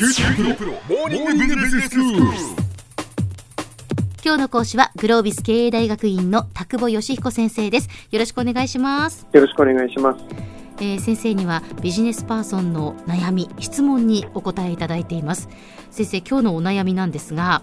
今日の講師はグロービス経営大学院の田久保義彦先生です。よろしくお願いします。よろしくお願いします。えー先生にはビジネスパーソンの悩み質問にお答えいただいています。先生今日のお悩みなんですが、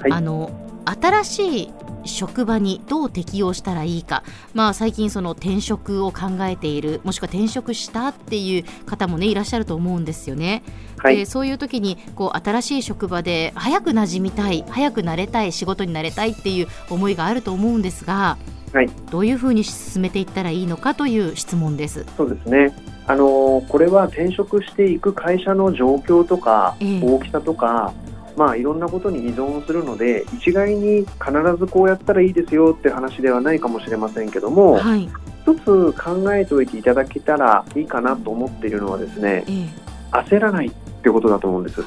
はい。あの新しい職場にどう適応したらいいか、まあ、最近その転職を考えているもしくは転職したっていう方もねいらっしゃると思うんですよね。はいでそういう時にこう新しい職場で早く馴染みたい早く慣れたい仕事に慣れたいっていう思いがあると思うんですがはい、どういうふうに進めていったらいいのかという質問です。そうですね。あのーこれは転職していく会社の状況とか、ええ大きさとか、まあいろんなことに依存するので、一概に必ずこうやったらいいですよって話ではないかもしれませんけども、はい、一つ考えておいていただけたらいいかなと思っているのはですね、ええ、焦らないってことだと思うんです。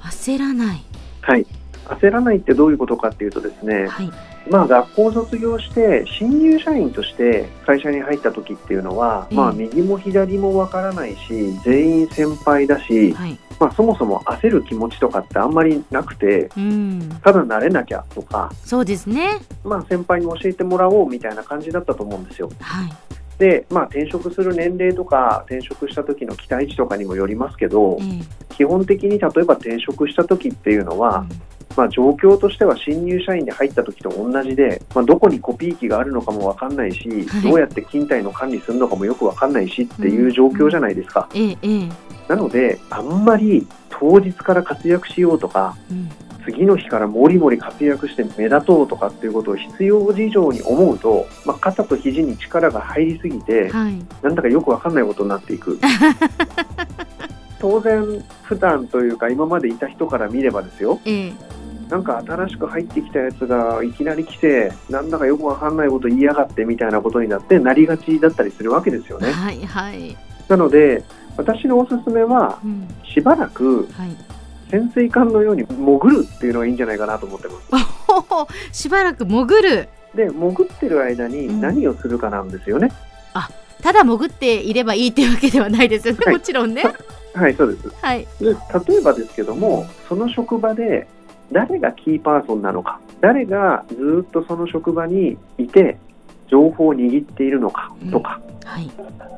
焦らない。はい。焦らないってどういうことかっていうとですね、はい、まあ、学校を卒業して新入社員として会社に入った時っていうのは、うんまあ、右も左もわからないし全員先輩だし、はい、まあ、そもそも焦る気持ちとかってあんまりなくてうん、ただ慣れなきゃとか、そうですね。まあ、先輩に教えてもらおうみたいな感じだったと思うんですよ。はい、で、まあ、転職する年齢とか転職した時の期待値とかにもよりますけどええ、基本的に例えば転職した時っていうのは、まあ、状況としては新入社員で入った時と同じで、まあ、どこにコピー機があるのかも分かんないし、はい。どうやって勤怠の管理するのかもよく分かんないしっていう状況じゃないですか、ええ、ええ、なのであんまり当日から活躍しようとかうん、次の日からもりもり活躍して目立とうとかっていうことを必要以上に思うと、まあ、肩と肘に力が入りすぎてはい、なんだかよく分かんないことになっていく。当然普段というか今までいた人から見ればですよ。ええ、なんか新しく入ってきたやつがいきなり来て、なんだかよくわかんないこと言いやがってみたいなことになって、なりがちだったりするわけですよね。はい、はい、なので、私のおすすめは、うん、しばらくはい。潜水艦のように潜るっていうのがいいんじゃないかなと思ってます。しばらく潜る。で、潜ってる間に何をするかなんですよね。ただ潜っていればいいっていうわけではないですよね。はいもちろんね。はい、そうです。はい、で例えばですけども、その職場で誰がキーパーソンなのか、誰がずっとその職場にいて、情報を握っているのかとか、はい、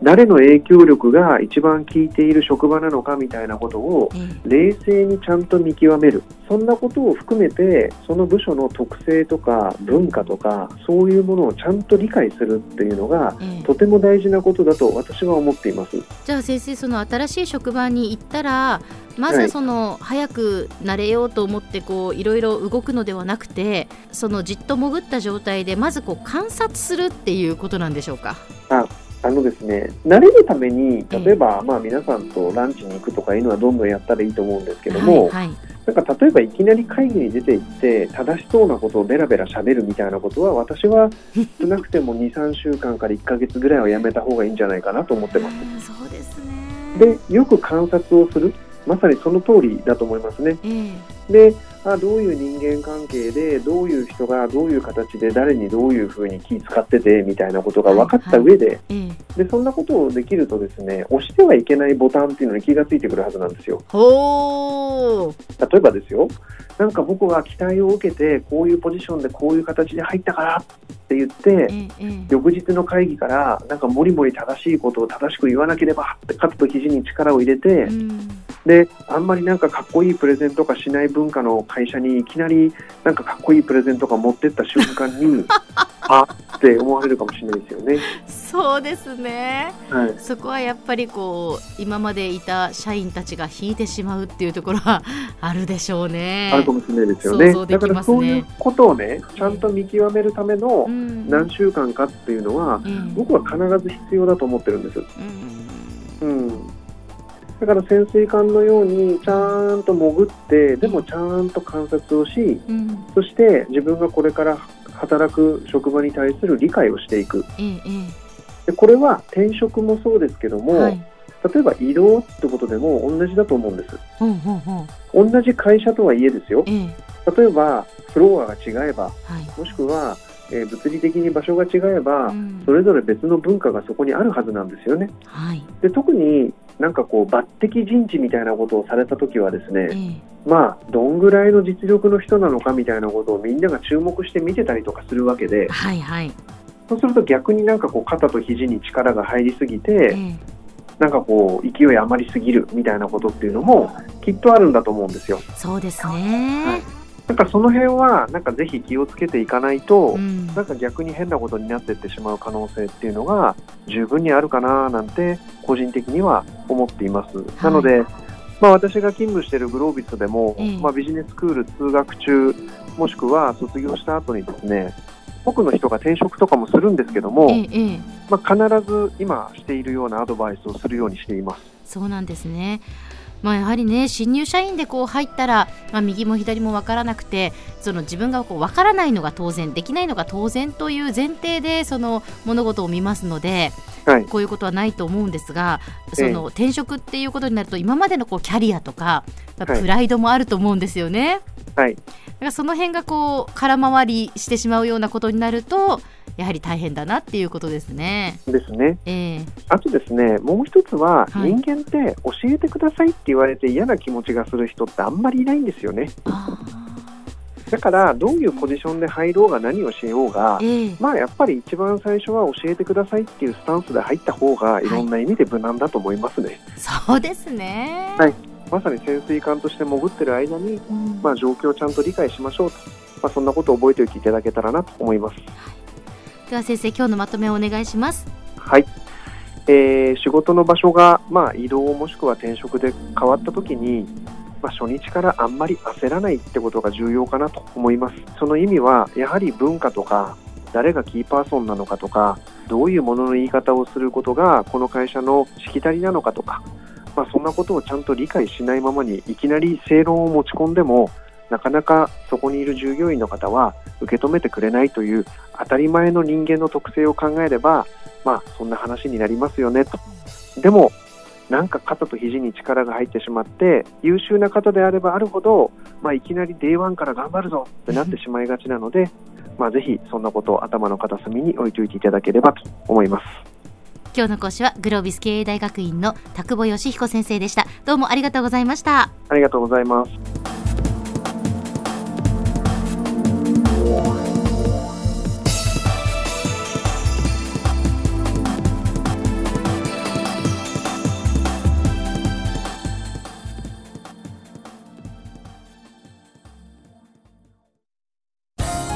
誰の影響力が一番効いている職場なのかみたいなことをええ、冷静にちゃんと見極めるそんなことを含めてその部署の特性とか文化とかそういうものをちゃんと理解するっていうのがええ。とても大事なことだと私は思っています。じゃあ先生その新しい職場に行ったらまずはいその早く慣れようと思ってこういろいろ動くのではなくてそのじっと潜った状態でまずこう観察するっていうことなんでしょうか？あのですね、慣れるためにええ例えば、まあ、皆さんとランチに行くとかいうのはどんどんやったらいいと思うんですけども、はいはいなんか例えばいきなり会議に出て行って正しそうなことをベラベラ喋るみたいなことは私は 少なくても2、3週間から1ヶ月ぐらいはやめた方がいいんじゃないかなと思ってます。うんそうですね。で、よく観察をする。まさにその通りだと思いますね。ええで、あどういう人間関係で、どういう人がどういう形で誰にどういうふうに気使っててみたいなことが分かった上で、ええ、で、そんなことをできるとですね、押してはいけないボタンっていうのに気がついてくるはずなんですよ。例えばですよ、なんか僕が期待を受けて、こういうポジションでこういう形で入ったからって言って、翌日の会議から、なんかもりもり正しいことを正しく言わなければって、肩と肘に力を入れて、うんで、あんまりなんかかっこいいプレゼントとかしない文化の会社にいきなりなんかかっこいいプレゼントとか持ってった瞬間に、あって思われるかもしれないですよね。そうですね。はい。そこはやっぱりこう今までいた社員たちが引いてしまうっていうところはあるでしょうね。あるかもしれないですよね。想像でだからそういうことをね、ちゃんと見極めるためのうん何週間かっていうのは、ええ僕は必ず必要だと思ってるんです。うんうん。だから潜水艦のようにちゃんと潜って、でもちゃんと観察をし、うんそして自分がこれから働く職場に対する理解をしていく。えええでこれは転職もそうですけども、えはい例えば移動ってことでも同じだと思うんです。ほうほうほう同じ会社とはいえですよ。ええ例えばフロアが違えば、はいもしくは、えー物理的に場所が違えば、うんそれぞれ別の文化がそこにあるはずなんですよね。はいで特になんかこう抜擢人事みたいなことをされた時はですね、ええ。まあどんぐらいの実力の人なのかみたいなことをみんなが注目して見てたりとかするわけではいはい、そうすると逆になんかこう肩と肘に力が入りすぎて、ええ。なんかこう勢い余りすぎるみたいなことっていうのもきっとあるんだと思うんですよ。そうですね、なんかその辺はなんかぜひ気をつけていかないと、うんなんか逆に変なことになっていってしまう可能性っていうのが十分にあるかななんて個人的には思っています。なので、まあ、私が勤務しているグロービスでも、ええまあ、ビジネススクール通学中もしくは卒業した後にですね多くの人が転職とかもするんですけども、ええええまあ、必ず今しているようなアドバイスをするようにしています。そうなんですね。まあ、やはりね新入社員でこう入ったら、まあ、右も左も分からなくてその自分がこう分からないのが当然できないのが当然という前提でその物事を見ますのではい、こういうことはないと思うんですがその転職っていうことになると今までのこうキャリアとかまあはい。プライドもあると思うんですよね。はい。だからその辺がこう空回りしてしまうようなことになるとやはり大変だなっていうことですね。ですね。ええあとですね、もう一つは、はい人間って教えてくださいって言われて嫌な気持ちがする人ってあんまりいないんですよね。あだから、どういうポジションで入ろうが何をしようがー、ええまあやっぱり一番最初は教えてくださいっていうスタンスで入った方がいろんな意味で無難だと思いますね。そうですね。はいまさに潜水艦として潜ってる間に、うんまあ状況をちゃんと理解しましょうと。まあそんなことを覚えておいていただけたらなと思います。では先生今日のまとめをお願いします。はい。えー仕事の場所が、まあ、移動もしくは転職で変わったときに、まあ、初日からあんまり焦らないってことが重要かなと思います。その意味は、やはり文化とか、誰がキーパーソンなのかとか、どういうものの言い方をすることが、この会社のしきたりなのかとか、まあ、そんなことをちゃんと理解しないままに、いきなり正論を持ち込んでも、なかなかそこにいる従業員の方は受け止めてくれないという当たり前の人間の特性を考えれば、まあ、そんな話になりますよねと。でも、なんか肩と肘に力が入ってしまって、優秀な方であればあるほど、まあ、いきなり Day1 から頑張るぞってなってしまいがちなので、まあ、ぜひそんなことを頭の片隅に置いておいていただければと思います。今日の講師はグロービス経営大学院の田久保義彦先生でした。どうもありがとうございました。ありがとうございます。